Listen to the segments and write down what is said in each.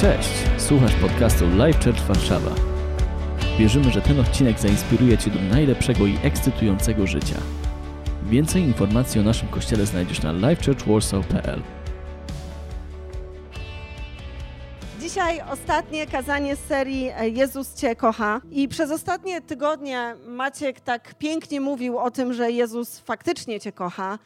Cześć, słuchasz podcastu Live Church Warszawa. Wierzymy, że ten odcinek zainspiruje Cię do najlepszego i ekscytującego życia. Więcej informacji o naszym kościele znajdziesz na livechurchwarsaw.pl Dzisiaj ostatnie kazanie z serii e, Jezus Cię kocha. I przez ostatnie tygodnie Maciek tak pięknie mówił o tym, że Jezus faktycznie Cię kocha.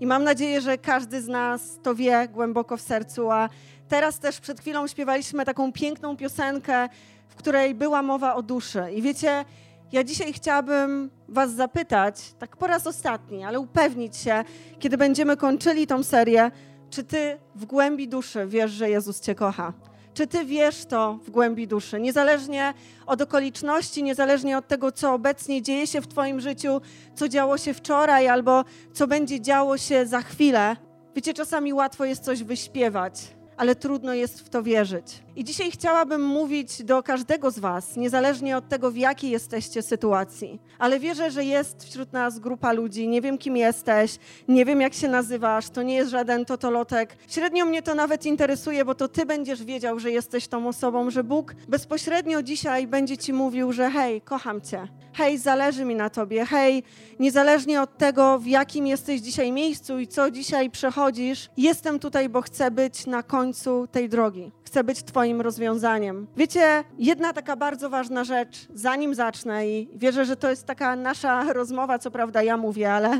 I mam nadzieję, że każdy z nas to wie głęboko w sercu. A teraz też przed chwilą śpiewaliśmy taką piękną piosenkę, w której była mowa o duszy. I wiecie, ja dzisiaj chciałabym Was zapytać, tak po raz ostatni, ale upewnić się, kiedy będziemy kończyli tą serię, czy Ty w głębi duszy wiesz, że Jezus Cię kocha? Czy ty wiesz to w głębi duszy? Niezależnie od okoliczności, niezależnie od tego, co obecnie dzieje się w Twoim życiu, co działo się wczoraj albo co będzie działo się za chwilę. Wiecie, czasami łatwo jest coś wyśpiewać, ale trudno jest w to wierzyć. I dzisiaj chciałabym mówić do każdego z Was, niezależnie od tego, w jakiej jesteście sytuacji. Ale wierzę, że jest wśród nas grupa ludzi. Nie wiem, kim jesteś, nie wiem, jak się nazywasz, to nie jest żaden totolotek. Średnio mnie to nawet interesuje, bo to Ty będziesz wiedział, że jesteś tą osobą, że Bóg bezpośrednio dzisiaj będzie Ci mówił, że hej, kocham Cię. Hej, zależy mi na Tobie. Hej, niezależnie od tego, w jakim jesteś dzisiaj miejscu i co dzisiaj przechodzisz, jestem tutaj, bo chcę być na końcu tej drogi chcę być Twoim rozwiązaniem. Wiecie, jedna taka bardzo ważna rzecz, zanim zacznę, i wierzę, że to jest taka nasza rozmowa, co prawda ja mówię, ale,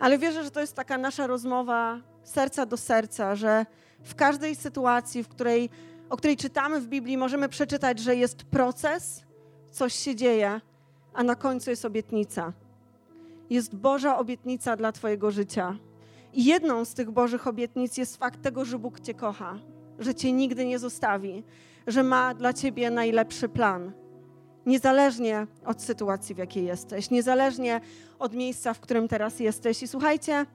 ale wierzę, że to jest taka nasza rozmowa serca do serca, że w każdej sytuacji, w której, o której czytamy w Biblii, możemy przeczytać, że jest proces, coś się dzieje, a na końcu jest obietnica. Jest Boża obietnica dla Twojego życia. I jedną z tych Bożych obietnic jest fakt tego, że Bóg Cię kocha że Cię nigdy nie zostawi, że ma dla Ciebie najlepszy plan. Niezależnie od sytuacji, w jakiej jesteś, niezależnie od miejsca, w którym teraz jesteś. I słuchajcie,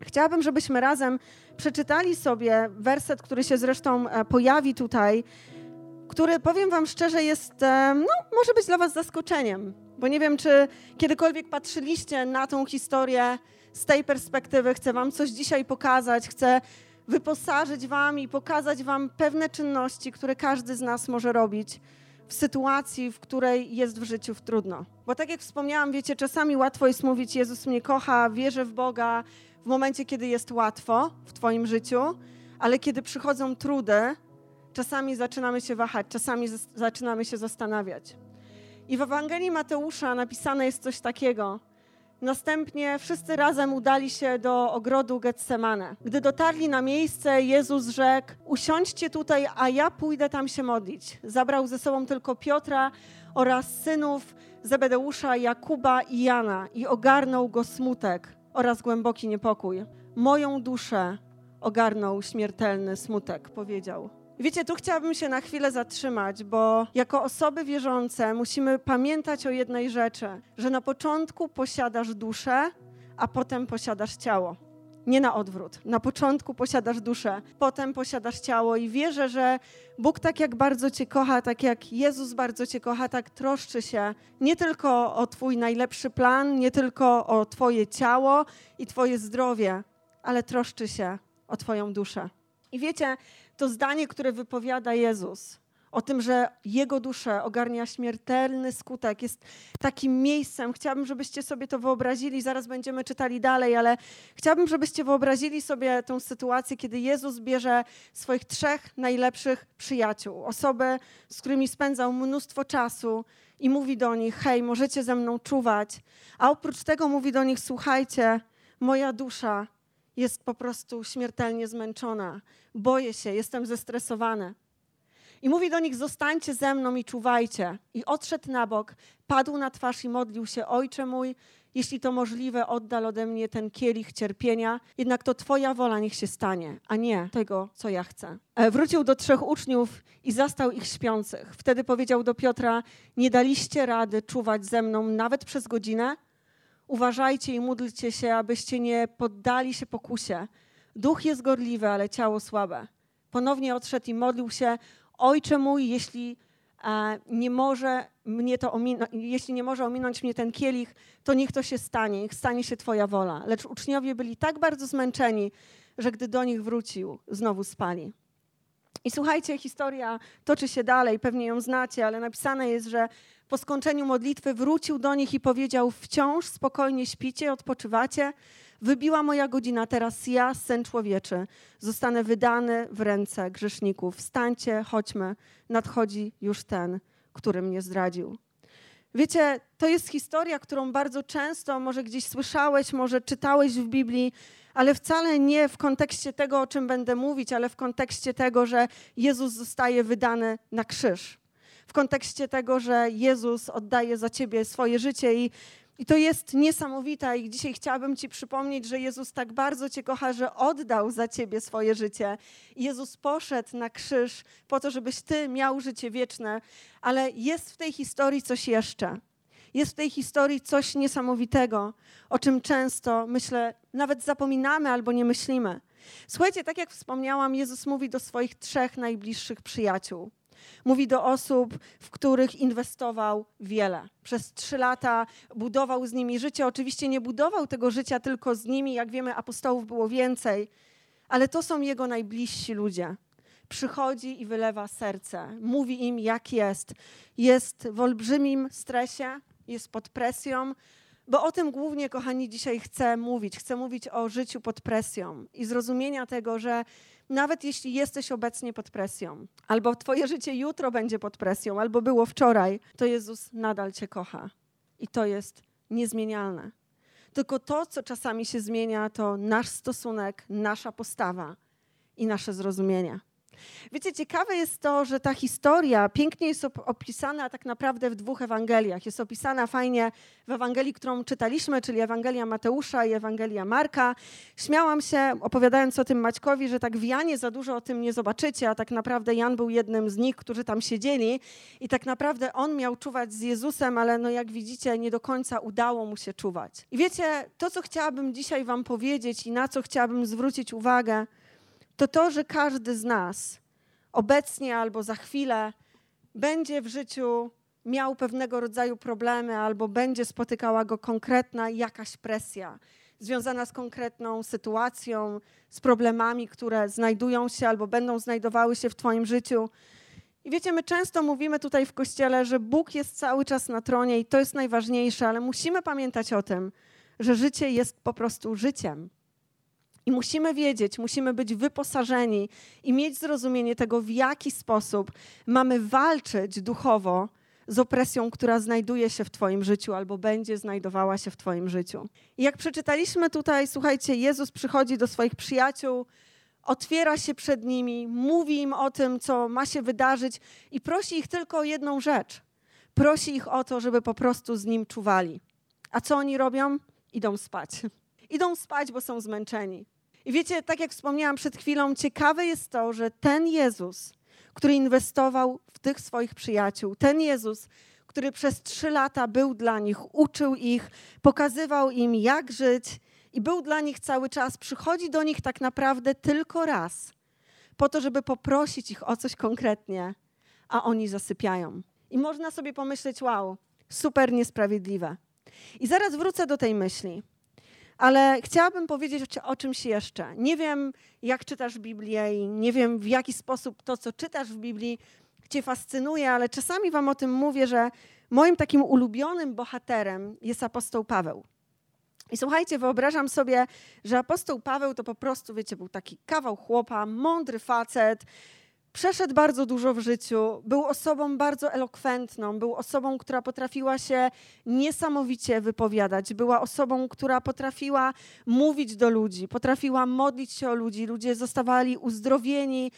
chciałabym, żebyśmy razem przeczytali sobie werset, który się zresztą e, pojawi tutaj, który, powiem Wam szczerze, jest, e, no, może być dla Was zaskoczeniem, bo nie wiem, czy kiedykolwiek patrzyliście na tą historię z tej perspektywy. Chcę Wam coś dzisiaj pokazać, chcę wyposażyć Wam i pokazać Wam pewne czynności, które każdy z nas może robić w sytuacji, w której jest w życiu trudno. Bo tak jak wspomniałam, wiecie, czasami łatwo jest mówić: Jezus mnie kocha, wierzę w Boga w momencie, kiedy jest łatwo w Twoim życiu, ale kiedy przychodzą trudy, czasami zaczynamy się wahać, czasami zaczynamy się zastanawiać. I w Ewangelii Mateusza napisane jest coś takiego, Następnie wszyscy razem udali się do ogrodu Getsemane. Gdy dotarli na miejsce, Jezus rzekł: Usiądźcie tutaj, a ja pójdę tam się modlić. Zabrał ze sobą tylko Piotra oraz synów Zebedeusza, Jakuba i Jana i ogarnął go smutek oraz głęboki niepokój. Moją duszę ogarnął śmiertelny smutek, powiedział. Wiecie, tu chciałabym się na chwilę zatrzymać, bo jako osoby wierzące musimy pamiętać o jednej rzeczy, że na początku posiadasz duszę, a potem posiadasz ciało. Nie na odwrót. Na początku posiadasz duszę, potem posiadasz ciało i wierzę, że Bóg tak jak bardzo Cię kocha, tak jak Jezus bardzo Cię kocha, tak troszczy się nie tylko o Twój najlepszy plan, nie tylko o Twoje ciało i Twoje zdrowie, ale troszczy się o Twoją duszę. I wiecie, to zdanie, które wypowiada Jezus o tym, że Jego duszę ogarnia śmiertelny skutek, jest takim miejscem. Chciałabym, żebyście sobie to wyobrazili. Zaraz będziemy czytali dalej, ale chciałabym, żebyście wyobrazili sobie tę sytuację, kiedy Jezus bierze swoich trzech najlepszych przyjaciół, osoby, z którymi spędzał mnóstwo czasu i mówi do nich: Hej, możecie ze mną czuwać. A oprócz tego mówi do nich: Słuchajcie, moja dusza jest po prostu śmiertelnie zmęczona. Boję się, jestem zestresowana. I mówi do nich: Zostańcie ze mną i czuwajcie. I odszedł na bok, padł na twarz i modlił się: Ojcze mój, jeśli to możliwe, oddal ode mnie ten kielich cierpienia, jednak to Twoja wola niech się stanie, a nie tego, co ja chcę. E, wrócił do trzech uczniów i zastał ich śpiących. Wtedy powiedział do Piotra: Nie daliście rady czuwać ze mną nawet przez godzinę? Uważajcie i módlcie się, abyście nie poddali się pokusie. Duch jest gorliwy, ale ciało słabe. Ponownie odszedł i modlił się: Ojcze mój, jeśli e, nie może mnie to jeśli nie może ominąć mnie ten kielich, to niech to się stanie, niech stanie się Twoja wola. Lecz uczniowie byli tak bardzo zmęczeni, że gdy do nich wrócił, znowu spali. I słuchajcie, historia toczy się dalej, pewnie ją znacie, ale napisane jest, że po skończeniu modlitwy wrócił do nich i powiedział: Wciąż spokojnie śpicie, odpoczywacie. Wybiła moja godzina, teraz ja, syn człowieczy, zostanę wydany w ręce grzeszników. Wstańcie, chodźmy, nadchodzi już ten, który mnie zdradził. Wiecie, to jest historia, którą bardzo często może gdzieś słyszałeś, może czytałeś w Biblii, ale wcale nie w kontekście tego, o czym będę mówić, ale w kontekście tego, że Jezus zostaje wydany na krzyż. W kontekście tego, że Jezus oddaje za ciebie swoje życie i i to jest niesamowite i dzisiaj chciałabym Ci przypomnieć, że Jezus tak bardzo Cię kocha, że oddał za Ciebie swoje życie. Jezus poszedł na krzyż po to, żebyś Ty miał życie wieczne, ale jest w tej historii coś jeszcze. Jest w tej historii coś niesamowitego, o czym często, myślę, nawet zapominamy albo nie myślimy. Słuchajcie, tak jak wspomniałam, Jezus mówi do swoich trzech najbliższych przyjaciół. Mówi do osób, w których inwestował wiele. Przez trzy lata budował z nimi życie. Oczywiście nie budował tego życia tylko z nimi, jak wiemy, apostołów było więcej, ale to są jego najbliżsi ludzie. Przychodzi i wylewa serce, mówi im, jak jest. Jest w olbrzymim stresie, jest pod presją, bo o tym głównie, kochani, dzisiaj chcę mówić. Chcę mówić o życiu pod presją i zrozumienia tego, że nawet jeśli jesteś obecnie pod presją, albo Twoje życie jutro będzie pod presją, albo było wczoraj, to Jezus nadal Cię kocha. I to jest niezmienialne. Tylko to, co czasami się zmienia, to nasz stosunek, nasza postawa i nasze zrozumienie. Wiecie, ciekawe jest to, że ta historia pięknie jest opisana tak naprawdę w dwóch Ewangeliach. Jest opisana fajnie w Ewangelii, którą czytaliśmy, czyli Ewangelia Mateusza i Ewangelia Marka. Śmiałam się, opowiadając o tym Maćkowi, że tak w Janie za dużo o tym nie zobaczycie, a tak naprawdę Jan był jednym z nich, którzy tam siedzieli i tak naprawdę on miał czuwać z Jezusem, ale no jak widzicie, nie do końca udało mu się czuwać. I wiecie, to co chciałabym dzisiaj wam powiedzieć i na co chciałabym zwrócić uwagę, to to, że każdy z nas obecnie albo za chwilę będzie w życiu miał pewnego rodzaju problemy albo będzie spotykała go konkretna jakaś presja związana z konkretną sytuacją, z problemami, które znajdują się albo będą znajdowały się w Twoim życiu. I wiecie, my często mówimy tutaj w kościele, że Bóg jest cały czas na tronie i to jest najważniejsze, ale musimy pamiętać o tym, że życie jest po prostu życiem. I musimy wiedzieć, musimy być wyposażeni i mieć zrozumienie tego, w jaki sposób mamy walczyć duchowo z opresją, która znajduje się w Twoim życiu albo będzie znajdowała się w Twoim życiu. I jak przeczytaliśmy tutaj, słuchajcie, Jezus przychodzi do swoich przyjaciół, otwiera się przed nimi, mówi im o tym, co ma się wydarzyć i prosi ich tylko o jedną rzecz. Prosi ich o to, żeby po prostu z nim czuwali. A co oni robią? Idą spać. Idą spać, bo są zmęczeni. I wiecie, tak jak wspomniałam przed chwilą, ciekawe jest to, że ten Jezus, który inwestował w tych swoich przyjaciół, ten Jezus, który przez trzy lata był dla nich, uczył ich, pokazywał im, jak żyć i był dla nich cały czas, przychodzi do nich tak naprawdę tylko raz, po to, żeby poprosić ich o coś konkretnie, a oni zasypiają. I można sobie pomyśleć, wow, super niesprawiedliwe. I zaraz wrócę do tej myśli. Ale chciałabym powiedzieć o czymś jeszcze. Nie wiem, jak czytasz Biblię i nie wiem, w jaki sposób to, co czytasz w Biblii, cię fascynuje, ale czasami wam o tym mówię, że moim takim ulubionym bohaterem jest apostoł Paweł. I słuchajcie, wyobrażam sobie, że apostoł Paweł to po prostu, wiecie, był taki kawał chłopa, mądry facet, Przeszedł bardzo dużo w życiu, był osobą bardzo elokwentną, był osobą, która potrafiła się niesamowicie wypowiadać, była osobą, która potrafiła mówić do ludzi, potrafiła modlić się o ludzi, ludzie zostawali uzdrowieni,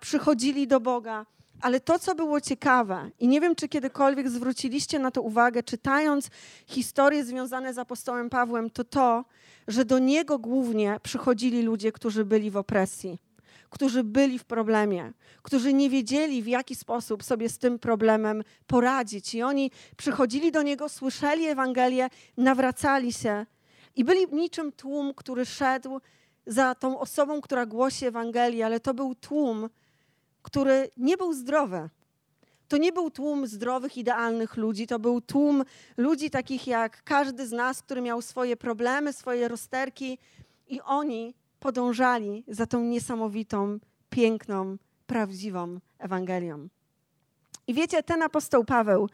przychodzili do Boga. Ale to, co było ciekawe, i nie wiem, czy kiedykolwiek zwróciliście na to uwagę, czytając historie związane z apostołem Pawłem, to to, że do niego głównie przychodzili ludzie, którzy byli w opresji którzy byli w problemie, którzy nie wiedzieli, w jaki sposób sobie z tym problemem poradzić. I oni przychodzili do niego, słyszeli Ewangelię, nawracali się i byli niczym tłum, który szedł za tą osobą, która głosi Ewangelię, ale to był tłum, który nie był zdrowy. To nie był tłum zdrowych, idealnych ludzi, to był tłum ludzi takich jak każdy z nas, który miał swoje problemy, swoje rozterki, i oni podążali za tą niesamowitą, piękną, prawdziwą Ewangelią. I wiecie, ten apostoł Paweł,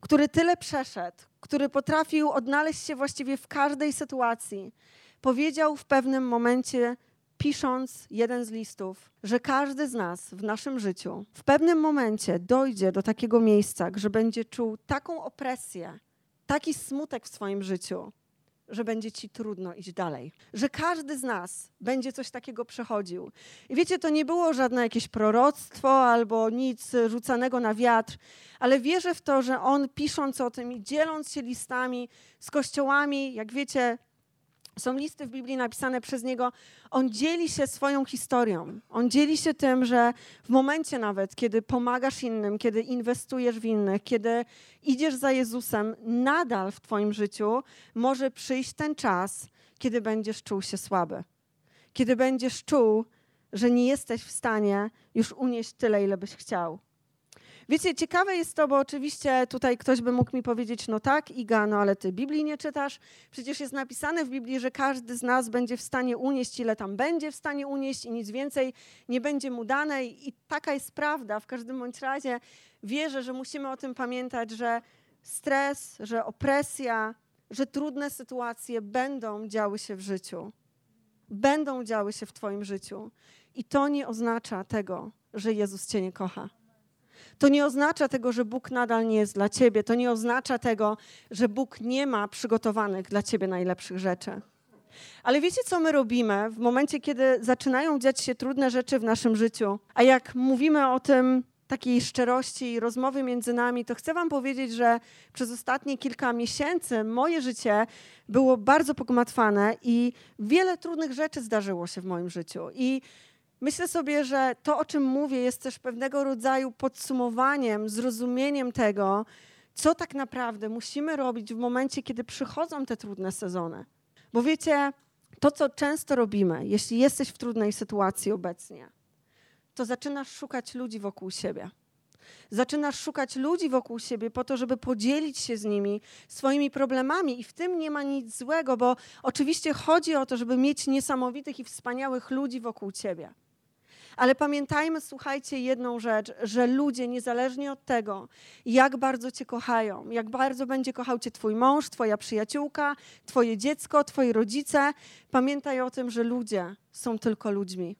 który tyle przeszedł, który potrafił odnaleźć się właściwie w każdej sytuacji, powiedział w pewnym momencie, pisząc jeden z listów, że każdy z nas w naszym życiu w pewnym momencie dojdzie do takiego miejsca, że będzie czuł taką opresję, taki smutek w swoim życiu, że będzie ci trudno iść dalej. Że każdy z nas będzie coś takiego przechodził. I wiecie, to nie było żadne jakieś proroctwo albo nic rzucanego na wiatr, ale wierzę w to, że on pisząc o tym i dzieląc się listami z kościołami, jak wiecie, są listy w Biblii napisane przez niego. On dzieli się swoją historią. On dzieli się tym, że w momencie nawet, kiedy pomagasz innym, kiedy inwestujesz w innych, kiedy idziesz za Jezusem, nadal w Twoim życiu może przyjść ten czas, kiedy będziesz czuł się słaby. Kiedy będziesz czuł, że nie jesteś w stanie już unieść tyle, ile byś chciał. Wiecie, ciekawe jest to, bo oczywiście tutaj ktoś by mógł mi powiedzieć, no tak, Iga, no ale ty Biblii nie czytasz. Przecież jest napisane w Biblii, że każdy z nas będzie w stanie unieść, ile tam będzie w stanie unieść i nic więcej nie będzie mu dane. I taka jest prawda. W każdym bądź razie wierzę, że musimy o tym pamiętać, że stres, że opresja, że trudne sytuacje będą działy się w życiu. Będą działy się w Twoim życiu. I to nie oznacza tego, że Jezus Cię nie kocha. To nie oznacza tego, że Bóg nadal nie jest dla ciebie. To nie oznacza tego, że Bóg nie ma przygotowanych dla ciebie najlepszych rzeczy. Ale wiecie, co my robimy w momencie, kiedy zaczynają dziać się trudne rzeczy w naszym życiu? A jak mówimy o tym takiej szczerości i rozmowy między nami, to chcę Wam powiedzieć, że przez ostatnie kilka miesięcy moje życie było bardzo pogmatwane i wiele trudnych rzeczy zdarzyło się w moim życiu. I Myślę sobie, że to, o czym mówię, jest też pewnego rodzaju podsumowaniem, zrozumieniem tego, co tak naprawdę musimy robić w momencie, kiedy przychodzą te trudne sezony. Bo wiecie, to, co często robimy, jeśli jesteś w trudnej sytuacji obecnie, to zaczynasz szukać ludzi wokół siebie. Zaczynasz szukać ludzi wokół siebie po to, żeby podzielić się z nimi swoimi problemami, i w tym nie ma nic złego, bo oczywiście chodzi o to, żeby mieć niesamowitych i wspaniałych ludzi wokół ciebie. Ale pamiętajmy, słuchajcie, jedną rzecz, że ludzie, niezależnie od tego, jak bardzo Cię kochają, jak bardzo będzie kochał Cię Twój mąż, Twoja przyjaciółka, Twoje dziecko, Twoi rodzice, pamiętaj o tym, że ludzie są tylko ludźmi.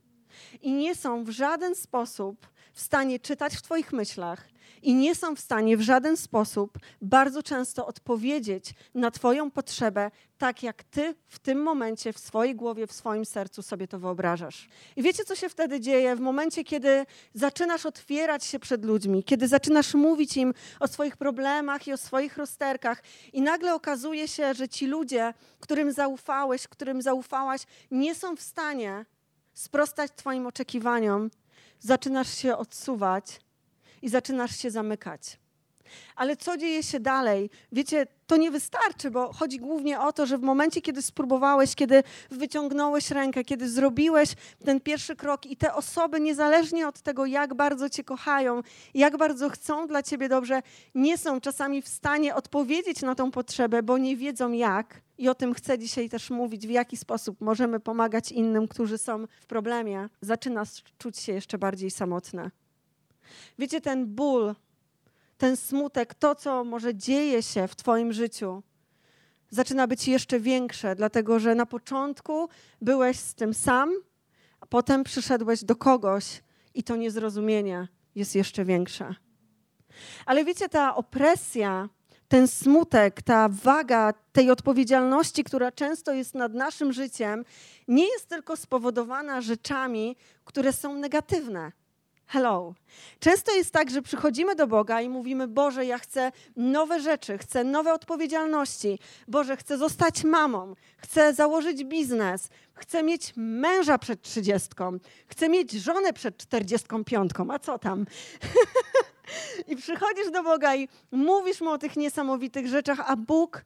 I nie są w żaden sposób w stanie czytać w Twoich myślach, i nie są w stanie w żaden sposób bardzo często odpowiedzieć na Twoją potrzebę, tak jak Ty w tym momencie w swojej głowie, w swoim sercu sobie to wyobrażasz. I wiecie, co się wtedy dzieje? W momencie, kiedy zaczynasz otwierać się przed ludźmi, kiedy zaczynasz mówić im o swoich problemach i o swoich rozterkach, i nagle okazuje się, że ci ludzie, którym zaufałeś, którym zaufałaś, nie są w stanie sprostać Twoim oczekiwaniom, zaczynasz się odsuwać i zaczynasz się zamykać. Ale co dzieje się dalej? Wiecie, to nie wystarczy, bo chodzi głównie o to, że w momencie, kiedy spróbowałeś, kiedy wyciągnąłeś rękę, kiedy zrobiłeś ten pierwszy krok i te osoby, niezależnie od tego, jak bardzo Cię kochają, jak bardzo chcą dla Ciebie dobrze, nie są czasami w stanie odpowiedzieć na tą potrzebę, bo nie wiedzą jak. I o tym chcę dzisiaj też mówić, w jaki sposób możemy pomagać innym, którzy są w problemie. Zaczynasz czuć się jeszcze bardziej samotne. Wiecie, ten ból, ten smutek, to, co może dzieje się w Twoim życiu, zaczyna być jeszcze większe, dlatego że na początku byłeś z tym sam, a potem przyszedłeś do kogoś i to niezrozumienie jest jeszcze większe. Ale wiecie, ta opresja, ten smutek, ta waga tej odpowiedzialności, która często jest nad naszym życiem, nie jest tylko spowodowana rzeczami, które są negatywne. Hello. Często jest tak, że przychodzimy do Boga i mówimy: Boże, ja chcę nowe rzeczy, chcę nowe odpowiedzialności. Boże, chcę zostać mamą, chcę założyć biznes, chcę mieć męża przed trzydziestką, chcę mieć żonę przed czterdziestką piątką. A co tam? I przychodzisz do Boga i mówisz mu o tych niesamowitych rzeczach, a Bóg,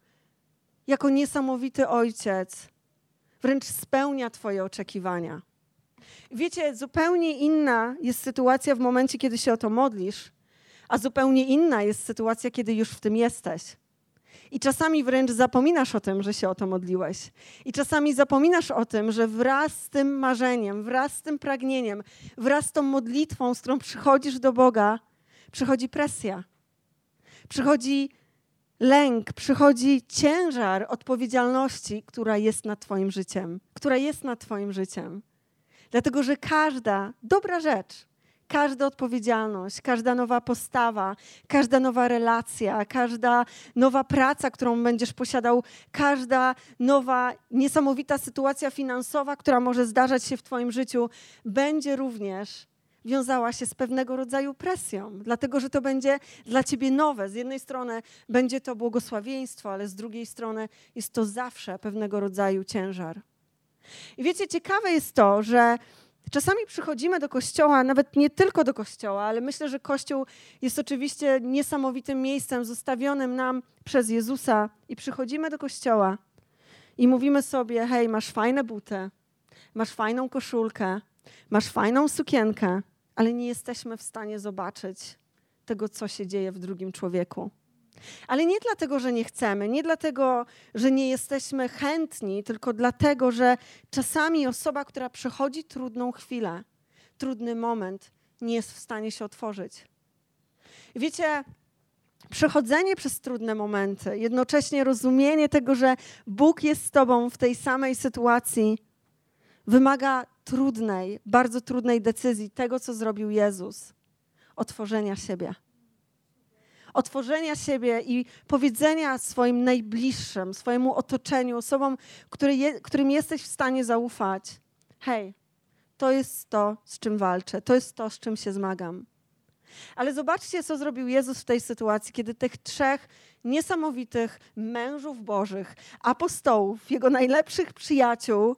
jako niesamowity ojciec, wręcz spełnia Twoje oczekiwania. Wiecie, zupełnie inna jest sytuacja w momencie, kiedy się o to modlisz, a zupełnie inna jest sytuacja, kiedy już w tym jesteś. I czasami wręcz zapominasz o tym, że się o to modliłeś. I czasami zapominasz o tym, że wraz z tym marzeniem, wraz z tym pragnieniem, wraz z tą modlitwą, z którą przychodzisz do Boga, przychodzi presja. Przychodzi lęk, przychodzi ciężar odpowiedzialności, która jest nad Twoim życiem, która jest nad Twoim życiem. Dlatego, że każda dobra rzecz, każda odpowiedzialność, każda nowa postawa, każda nowa relacja, każda nowa praca, którą będziesz posiadał, każda nowa niesamowita sytuacja finansowa, która może zdarzać się w Twoim życiu, będzie również wiązała się z pewnego rodzaju presją, dlatego że to będzie dla ciebie nowe. Z jednej strony będzie to błogosławieństwo, ale z drugiej strony jest to zawsze pewnego rodzaju ciężar. I wiecie, ciekawe jest to, że czasami przychodzimy do kościoła, nawet nie tylko do kościoła, ale myślę, że kościół jest oczywiście niesamowitym miejscem zostawionym nam przez Jezusa i przychodzimy do kościoła i mówimy sobie: hej, masz fajne buty, masz fajną koszulkę, masz fajną sukienkę, ale nie jesteśmy w stanie zobaczyć tego, co się dzieje w drugim człowieku. Ale nie dlatego, że nie chcemy, nie dlatego, że nie jesteśmy chętni, tylko dlatego, że czasami osoba, która przechodzi trudną chwilę, trudny moment, nie jest w stanie się otworzyć. Wiecie, przechodzenie przez trudne momenty, jednocześnie rozumienie tego, że Bóg jest z Tobą w tej samej sytuacji, wymaga trudnej, bardzo trudnej decyzji, tego, co zrobił Jezus otworzenia siebie. Otworzenia siebie i powiedzenia swoim najbliższym, swojemu otoczeniu, osobom, je, którym jesteś w stanie zaufać: hej, to jest to, z czym walczę, to jest to, z czym się zmagam. Ale zobaczcie, co zrobił Jezus w tej sytuacji, kiedy tych trzech niesamowitych mężów bożych, apostołów, jego najlepszych przyjaciół,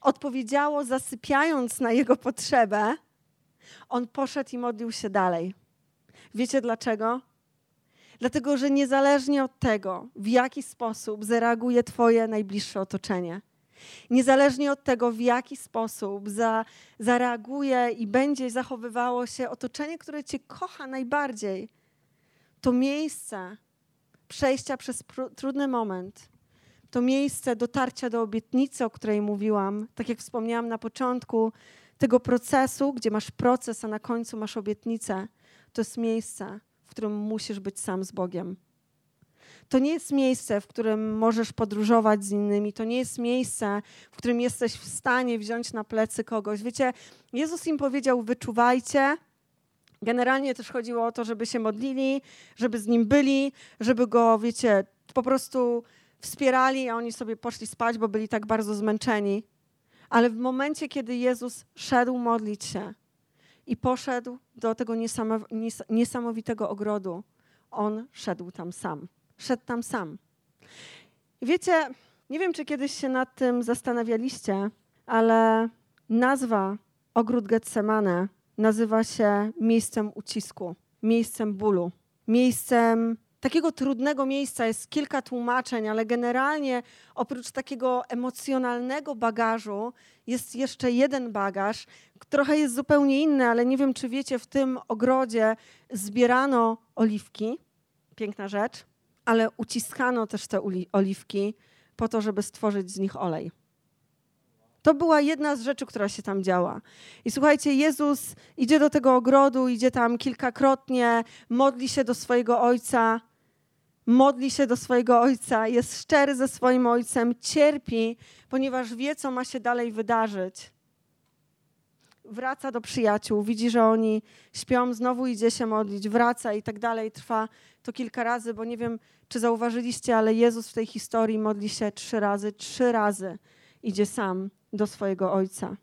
odpowiedziało, zasypiając na jego potrzebę, on poszedł i modlił się dalej. Wiecie dlaczego? Dlatego, że niezależnie od tego, w jaki sposób zareaguje Twoje najbliższe otoczenie, niezależnie od tego, w jaki sposób za, zareaguje i będzie zachowywało się otoczenie, które Cię kocha najbardziej, to miejsce przejścia przez trudny moment to miejsce dotarcia do obietnicy, o której mówiłam, tak jak wspomniałam na początku, tego procesu, gdzie masz proces, a na końcu masz obietnicę, to jest miejsce, w którym musisz być sam z Bogiem. To nie jest miejsce, w którym możesz podróżować z innymi, to nie jest miejsce, w którym jesteś w stanie wziąć na plecy kogoś. Wiecie, Jezus im powiedział: wyczuwajcie. Generalnie też chodziło o to, żeby się modlili, żeby z nim byli, żeby go, wiecie, po prostu wspierali, a oni sobie poszli spać, bo byli tak bardzo zmęczeni. Ale w momencie, kiedy Jezus szedł modlić się i poszedł do tego niesamowitego ogrodu, on szedł tam sam. Szedł tam sam. I wiecie, nie wiem, czy kiedyś się nad tym zastanawialiście, ale nazwa ogród Getsemane nazywa się miejscem ucisku, miejscem bólu, miejscem takiego trudnego miejsca jest kilka tłumaczeń, ale generalnie oprócz takiego emocjonalnego bagażu jest jeszcze jeden bagaż, trochę jest zupełnie inny, ale nie wiem, czy wiecie, w tym ogrodzie zbierano oliwki, piękna rzecz, ale uciskano też te oliwki po to, żeby stworzyć z nich olej. To była jedna z rzeczy, która się tam działa. I słuchajcie, Jezus idzie do tego ogrodu, idzie tam kilkakrotnie, modli się do swojego ojca, modli się do swojego ojca, jest szczery ze swoim ojcem, cierpi, ponieważ wie, co ma się dalej wydarzyć. Wraca do przyjaciół, widzi, że oni śpią, znowu idzie się modlić, wraca i tak dalej. Trwa to kilka razy, bo nie wiem, czy zauważyliście, ale Jezus w tej historii modli się trzy razy, trzy razy idzie sam do swojego ojca.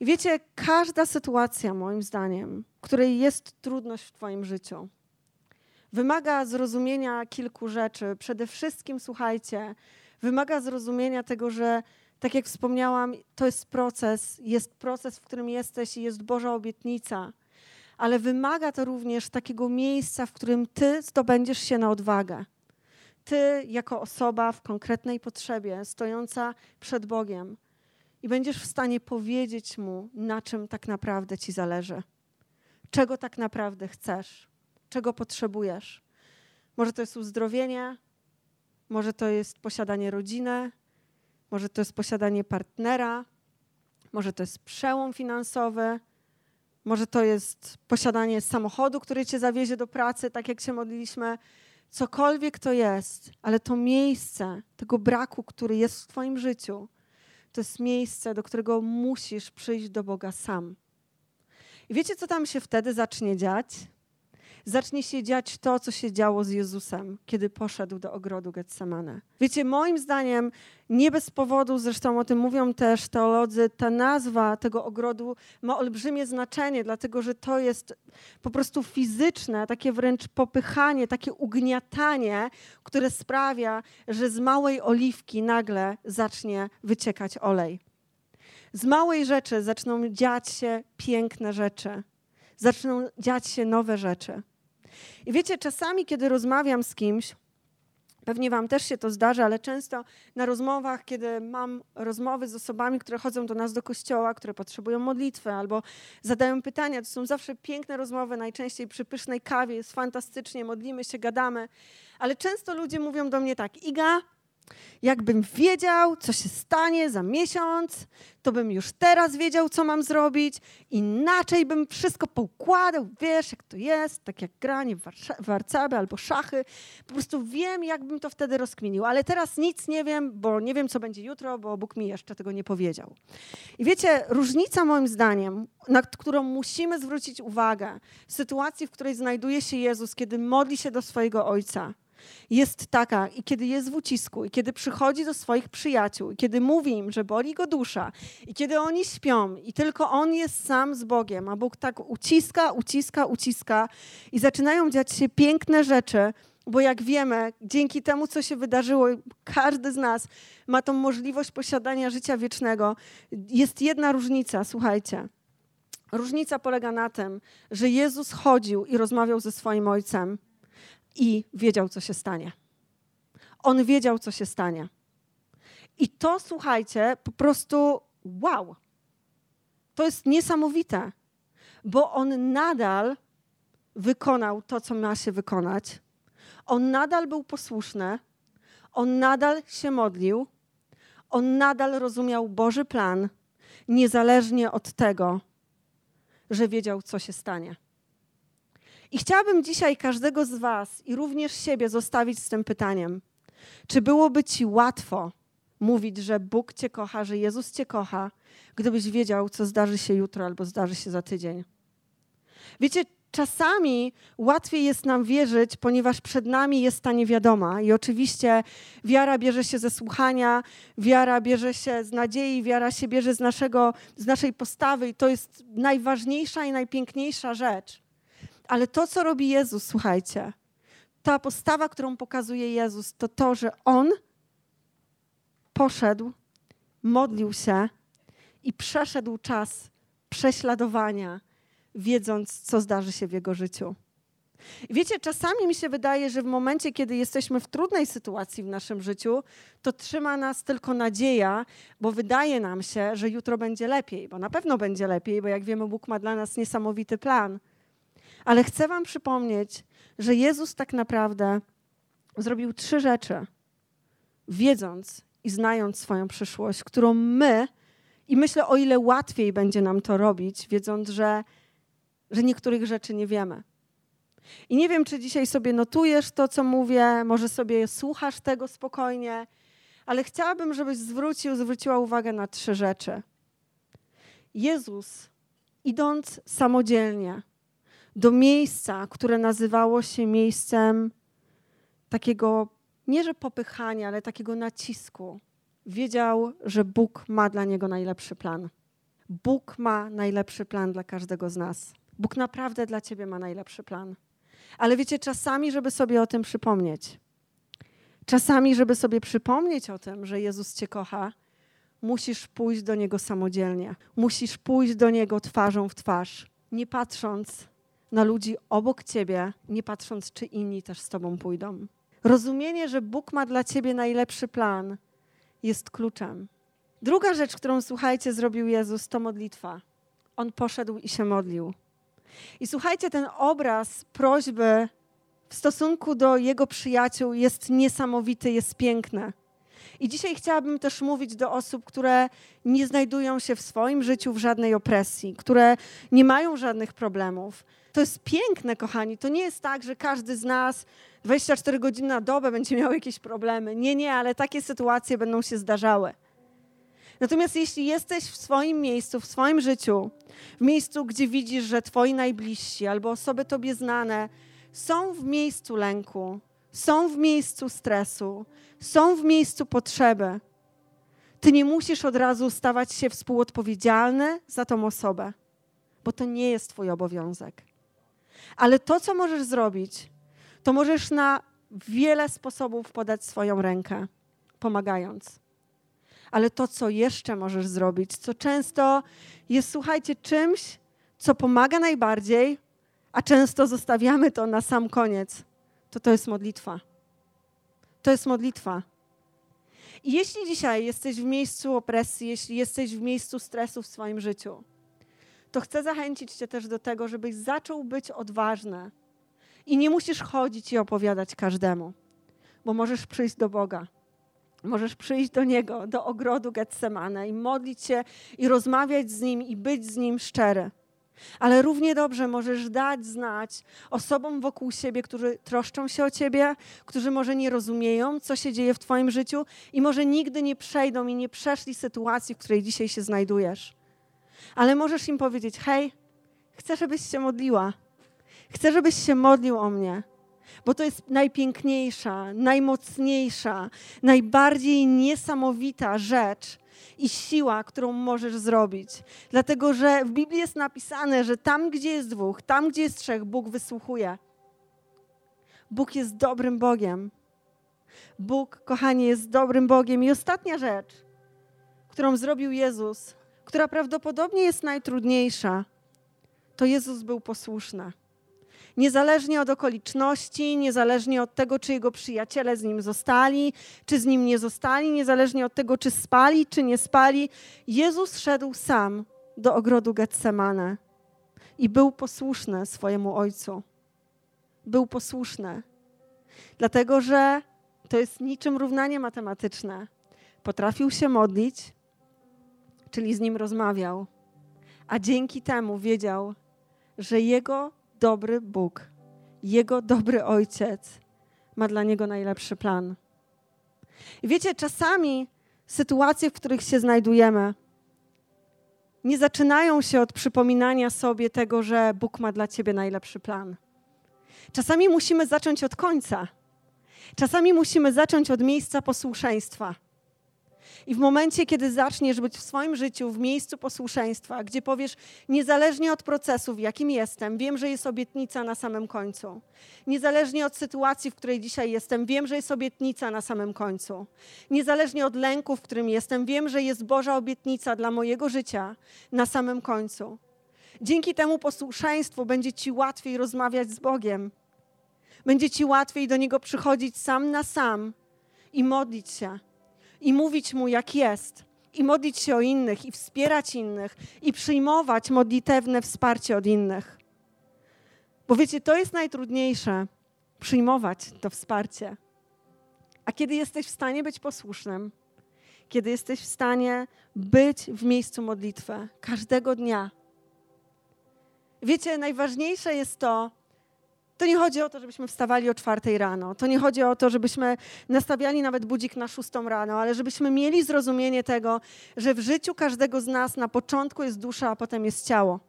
I wiecie, każda sytuacja, moim zdaniem, której jest trudność w Twoim życiu, wymaga zrozumienia kilku rzeczy. Przede wszystkim, słuchajcie, wymaga zrozumienia tego, że tak jak wspomniałam, to jest proces, jest proces, w którym jesteś i jest Boża obietnica, ale wymaga to również takiego miejsca, w którym ty zdobędziesz się na odwagę. Ty, jako osoba w konkretnej potrzebie, stojąca przed Bogiem, i będziesz w stanie powiedzieć Mu, na czym tak naprawdę Ci zależy, czego tak naprawdę chcesz czego potrzebujesz. Może to jest uzdrowienie, może to jest posiadanie rodziny, może to jest posiadanie partnera, może to jest przełom finansowy, może to jest posiadanie samochodu, który cię zawiezie do pracy, tak jak się modliliśmy. Cokolwiek to jest, ale to miejsce tego braku, który jest w Twoim życiu, to jest miejsce, do którego musisz przyjść do Boga sam. I wiecie, co tam się wtedy zacznie dziać? Zacznie się dziać to, co się działo z Jezusem, kiedy poszedł do ogrodu Getsemane. Wiecie, moim zdaniem, nie bez powodu, zresztą o tym mówią też teolodzy, ta nazwa tego ogrodu ma olbrzymie znaczenie, dlatego że to jest po prostu fizyczne, takie wręcz popychanie, takie ugniatanie, które sprawia, że z małej oliwki nagle zacznie wyciekać olej. Z małej rzeczy zaczną dziać się piękne rzeczy zaczną dziać się nowe rzeczy. I wiecie, czasami, kiedy rozmawiam z kimś, Pewnie Wam też się to zdarza, ale często na rozmowach, kiedy mam rozmowy z osobami, które chodzą do nas do kościoła, które potrzebują modlitwy albo zadają pytania, to są zawsze piękne rozmowy, najczęściej przy pysznej kawie, jest fantastycznie, modlimy się, gadamy, ale często ludzie mówią do mnie tak: Iga, Jakbym wiedział, co się stanie za miesiąc, to bym już teraz wiedział, co mam zrobić. Inaczej bym wszystko poukładał. Wiesz, jak to jest, tak jak granie w warcaby albo szachy. Po prostu wiem, jakbym to wtedy rozkminił. Ale teraz nic nie wiem, bo nie wiem, co będzie jutro, bo Bóg mi jeszcze tego nie powiedział. I wiecie, różnica moim zdaniem, na którą musimy zwrócić uwagę w sytuacji, w której znajduje się Jezus, kiedy modli się do swojego Ojca – jest taka, i kiedy jest w ucisku, i kiedy przychodzi do swoich przyjaciół, i kiedy mówi im, że boli go dusza, i kiedy oni śpią, i tylko on jest sam z Bogiem, a Bóg tak uciska, uciska, uciska, i zaczynają dziać się piękne rzeczy, bo jak wiemy, dzięki temu, co się wydarzyło, każdy z nas ma tą możliwość posiadania życia wiecznego. Jest jedna różnica, słuchajcie. Różnica polega na tym, że Jezus chodził i rozmawiał ze swoim ojcem i wiedział, co się stanie. On wiedział, co się stanie. I to, słuchajcie, po prostu wow. To jest niesamowite, bo on nadal wykonał to, co ma się wykonać. On nadal był posłuszny, on nadal się modlił, on nadal rozumiał Boży plan, niezależnie od tego, że wiedział, co się stanie. I chciałabym dzisiaj każdego z Was i również siebie zostawić z tym pytaniem: czy byłoby Ci łatwo mówić, że Bóg Cię kocha, że Jezus Cię kocha, gdybyś wiedział, co zdarzy się jutro albo zdarzy się za tydzień? Wiecie, czasami łatwiej jest nam wierzyć, ponieważ przed nami jest ta niewiadoma. I oczywiście wiara bierze się ze słuchania, wiara bierze się z nadziei, wiara się bierze z, naszego, z naszej postawy, i to jest najważniejsza i najpiękniejsza rzecz. Ale to, co robi Jezus, słuchajcie, ta postawa, którą pokazuje Jezus, to to, że On poszedł, modlił się i przeszedł czas prześladowania, wiedząc, co zdarzy się w jego życiu. I wiecie, czasami mi się wydaje, że w momencie, kiedy jesteśmy w trudnej sytuacji w naszym życiu, to trzyma nas tylko nadzieja, bo wydaje nam się, że jutro będzie lepiej, bo na pewno będzie lepiej, bo jak wiemy, Bóg ma dla nas niesamowity plan. Ale chcę Wam przypomnieć, że Jezus tak naprawdę zrobił trzy rzeczy, wiedząc i znając swoją przyszłość, którą my, i myślę, o ile łatwiej będzie nam to robić, wiedząc, że, że niektórych rzeczy nie wiemy. I nie wiem, czy dzisiaj sobie notujesz to, co mówię, może sobie słuchasz tego spokojnie, ale chciałabym, żebyś zwrócił, zwróciła uwagę na trzy rzeczy. Jezus, idąc samodzielnie, do miejsca, które nazywało się miejscem takiego, nie że popychania, ale takiego nacisku. Wiedział, że Bóg ma dla niego najlepszy plan. Bóg ma najlepszy plan dla każdego z nas. Bóg naprawdę dla ciebie ma najlepszy plan. Ale wiecie, czasami, żeby sobie o tym przypomnieć, czasami, żeby sobie przypomnieć o tym, że Jezus cię kocha, musisz pójść do Niego samodzielnie. Musisz pójść do Niego twarzą w twarz, nie patrząc na ludzi obok ciebie, nie patrząc, czy inni też z tobą pójdą. Rozumienie, że Bóg ma dla ciebie najlepszy plan, jest kluczem. Druga rzecz, którą słuchajcie, zrobił Jezus, to modlitwa. On poszedł i się modlił. I słuchajcie, ten obraz prośby w stosunku do jego przyjaciół jest niesamowity, jest piękny. I dzisiaj chciałabym też mówić do osób, które nie znajdują się w swoim życiu w żadnej opresji, które nie mają żadnych problemów. To jest piękne, kochani. To nie jest tak, że każdy z nas 24 godziny na dobę będzie miał jakieś problemy. Nie, nie, ale takie sytuacje będą się zdarzały. Natomiast jeśli jesteś w swoim miejscu, w swoim życiu, w miejscu, gdzie widzisz, że twoi najbliżsi albo osoby tobie znane są w miejscu lęku, są w miejscu stresu, są w miejscu potrzeby, ty nie musisz od razu stawać się współodpowiedzialny za tą osobę, bo to nie jest twój obowiązek. Ale to, co możesz zrobić, to możesz na wiele sposobów podać swoją rękę, pomagając. Ale to, co jeszcze możesz zrobić, co często jest, słuchajcie, czymś, co pomaga najbardziej, a często zostawiamy to na sam koniec, to to jest modlitwa. To jest modlitwa. I jeśli dzisiaj jesteś w miejscu opresji, jeśli jesteś w miejscu stresu w swoim życiu, to chcę zachęcić Cię też do tego, żebyś zaczął być odważny. I nie musisz chodzić i opowiadać każdemu, bo możesz przyjść do Boga. Możesz przyjść do Niego, do ogrodu Getsemane i modlić się i rozmawiać z Nim i być z Nim szczery. Ale równie dobrze możesz dać znać osobom wokół siebie, którzy troszczą się o ciebie, którzy może nie rozumieją, co się dzieje w Twoim życiu i może nigdy nie przejdą i nie przeszli sytuacji, w której dzisiaj się znajdujesz. Ale możesz im powiedzieć: Hej, chcę, żebyś się modliła. Chcę, żebyś się modlił o mnie, bo to jest najpiękniejsza, najmocniejsza, najbardziej niesamowita rzecz, i siła, którą możesz zrobić. Dlatego, że w Biblii jest napisane, że tam, gdzie jest dwóch, tam, gdzie jest trzech, Bóg wysłuchuje. Bóg jest dobrym Bogiem. Bóg, kochanie, jest dobrym Bogiem. I ostatnia rzecz, którą zrobił Jezus, która prawdopodobnie jest najtrudniejsza, to Jezus był posłuszny niezależnie od okoliczności, niezależnie od tego, czy jego przyjaciele z nim zostali, czy z nim nie zostali, niezależnie od tego, czy spali, czy nie spali, Jezus szedł sam do ogrodu Getsemane i był posłuszny swojemu ojcu. Był posłuszny, dlatego że to jest niczym równanie matematyczne. Potrafił się modlić, czyli z nim rozmawiał, a dzięki temu wiedział, że jego dobry Bóg, Jego dobry Ojciec ma dla niego najlepszy plan. I wiecie, czasami sytuacje, w których się znajdujemy, nie zaczynają się od przypominania sobie tego, że Bóg ma dla ciebie najlepszy plan. Czasami musimy zacząć od końca. Czasami musimy zacząć od miejsca posłuszeństwa. I w momencie, kiedy zaczniesz być w swoim życiu w miejscu posłuszeństwa, gdzie powiesz, niezależnie od procesu, w jakim jestem, wiem, że jest obietnica na samym końcu. Niezależnie od sytuacji, w której dzisiaj jestem, wiem, że jest obietnica na samym końcu. Niezależnie od lęku, w którym jestem, wiem, że jest Boża obietnica dla mojego życia na samym końcu. Dzięki temu posłuszeństwu będzie ci łatwiej rozmawiać z Bogiem. Będzie ci łatwiej do Niego przychodzić sam na sam i modlić się i mówić mu, jak jest, i modlić się o innych, i wspierać innych, i przyjmować modlitewne wsparcie od innych. Bo wiecie, to jest najtrudniejsze przyjmować to wsparcie. A kiedy jesteś w stanie być posłusznym, kiedy jesteś w stanie być w miejscu modlitwy każdego dnia, wiecie, najważniejsze jest to, to nie chodzi o to, żebyśmy wstawali o czwartej rano. To nie chodzi o to, żebyśmy nastawiali nawet budzik na szóstą rano, ale żebyśmy mieli zrozumienie tego, że w życiu każdego z nas na początku jest dusza, a potem jest ciało.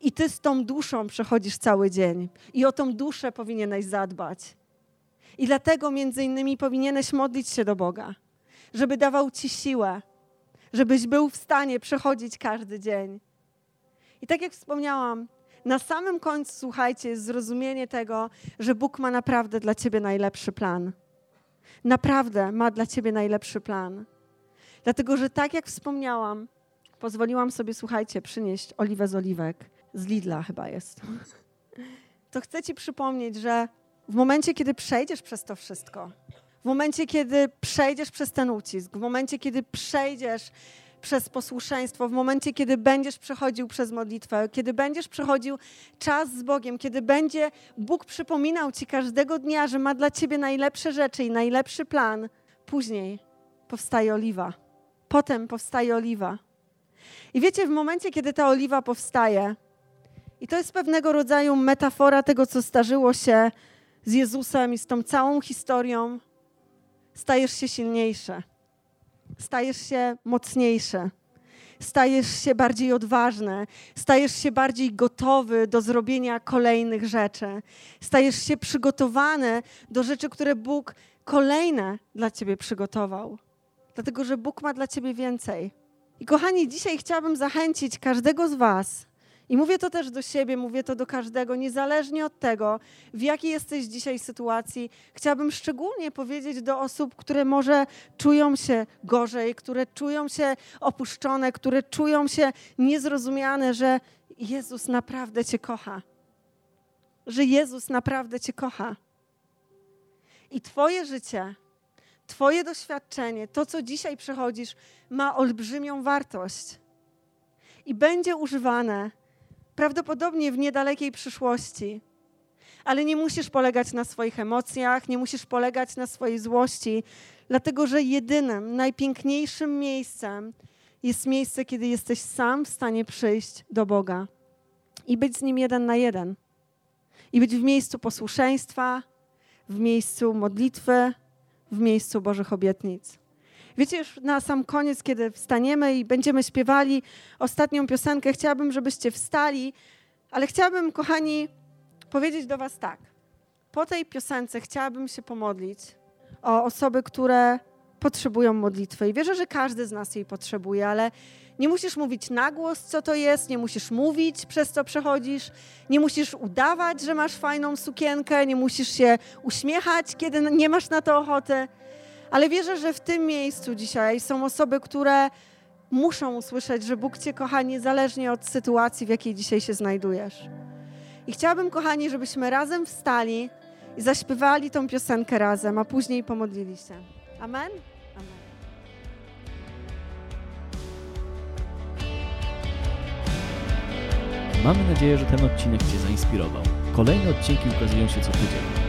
I ty z tą duszą przechodzisz cały dzień. I o tą duszę powinieneś zadbać. I dlatego między innymi powinieneś modlić się do Boga, żeby dawał ci siłę, żebyś był w stanie przechodzić każdy dzień. I tak jak wspomniałam, na samym końcu, słuchajcie, jest zrozumienie tego, że Bóg ma naprawdę dla ciebie najlepszy plan. Naprawdę ma dla ciebie najlepszy plan. Dlatego, że tak jak wspomniałam, pozwoliłam sobie, słuchajcie, przynieść oliwę z oliwek. Z Lidla chyba jest. To chcę ci przypomnieć, że w momencie, kiedy przejdziesz przez to wszystko, w momencie, kiedy przejdziesz przez ten ucisk, w momencie, kiedy przejdziesz przez posłuszeństwo, w momencie, kiedy będziesz przechodził przez modlitwę, kiedy będziesz przechodził czas z Bogiem, kiedy będzie Bóg przypominał ci każdego dnia, że ma dla ciebie najlepsze rzeczy i najlepszy plan, później powstaje oliwa. Potem powstaje oliwa. I wiecie, w momencie, kiedy ta oliwa powstaje, i to jest pewnego rodzaju metafora tego, co zdarzyło się z Jezusem i z tą całą historią, stajesz się silniejszy, stajesz się mocniejszy, stajesz się bardziej odważny, stajesz się bardziej gotowy do zrobienia kolejnych rzeczy, stajesz się przygotowany do rzeczy, które Bóg kolejne dla ciebie przygotował. Dlatego, że Bóg ma dla ciebie więcej. I kochani, dzisiaj chciałabym zachęcić każdego z Was, i mówię to też do siebie, mówię to do każdego, niezależnie od tego, w jakiej jesteś dzisiaj sytuacji. Chciałabym szczególnie powiedzieć do osób, które może czują się gorzej, które czują się opuszczone, które czują się niezrozumiane, że Jezus naprawdę Cię kocha. Że Jezus naprawdę Cię kocha. I Twoje życie, Twoje doświadczenie, to co dzisiaj przechodzisz, ma olbrzymią wartość. I będzie używane prawdopodobnie w niedalekiej przyszłości. Ale nie musisz polegać na swoich emocjach, nie musisz polegać na swojej złości, dlatego że jedynym, najpiękniejszym miejscem jest miejsce, kiedy jesteś sam w stanie przyjść do Boga i być z Nim jeden na jeden. I być w miejscu posłuszeństwa, w miejscu modlitwy, w miejscu Bożych obietnic. Wiecie, już na sam koniec, kiedy wstaniemy i będziemy śpiewali ostatnią piosenkę, chciałabym, żebyście wstali, ale chciałabym, kochani, powiedzieć do Was tak. Po tej piosence chciałabym się pomodlić o osoby, które potrzebują modlitwy. I wierzę, że każdy z nas jej potrzebuje, ale nie musisz mówić na głos, co to jest, nie musisz mówić, przez co przechodzisz, nie musisz udawać, że masz fajną sukienkę, nie musisz się uśmiechać, kiedy nie masz na to ochoty. Ale wierzę, że w tym miejscu dzisiaj są osoby, które muszą usłyszeć, że Bóg Cię kocha niezależnie od sytuacji, w jakiej dzisiaj się znajdujesz. I chciałabym, kochani, żebyśmy razem wstali i zaśpiewali tą piosenkę razem, a później pomodlili się. Amen? Amen. Mamy nadzieję, że ten odcinek Cię zainspirował. Kolejne odcinki ukazują się co tydzień.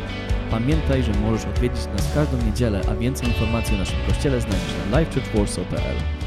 Pamiętaj, że możesz odwiedzić nas każdą niedzielę, a więcej informacji o naszym kościele znajdziesz na livechurchwarsaw.pl.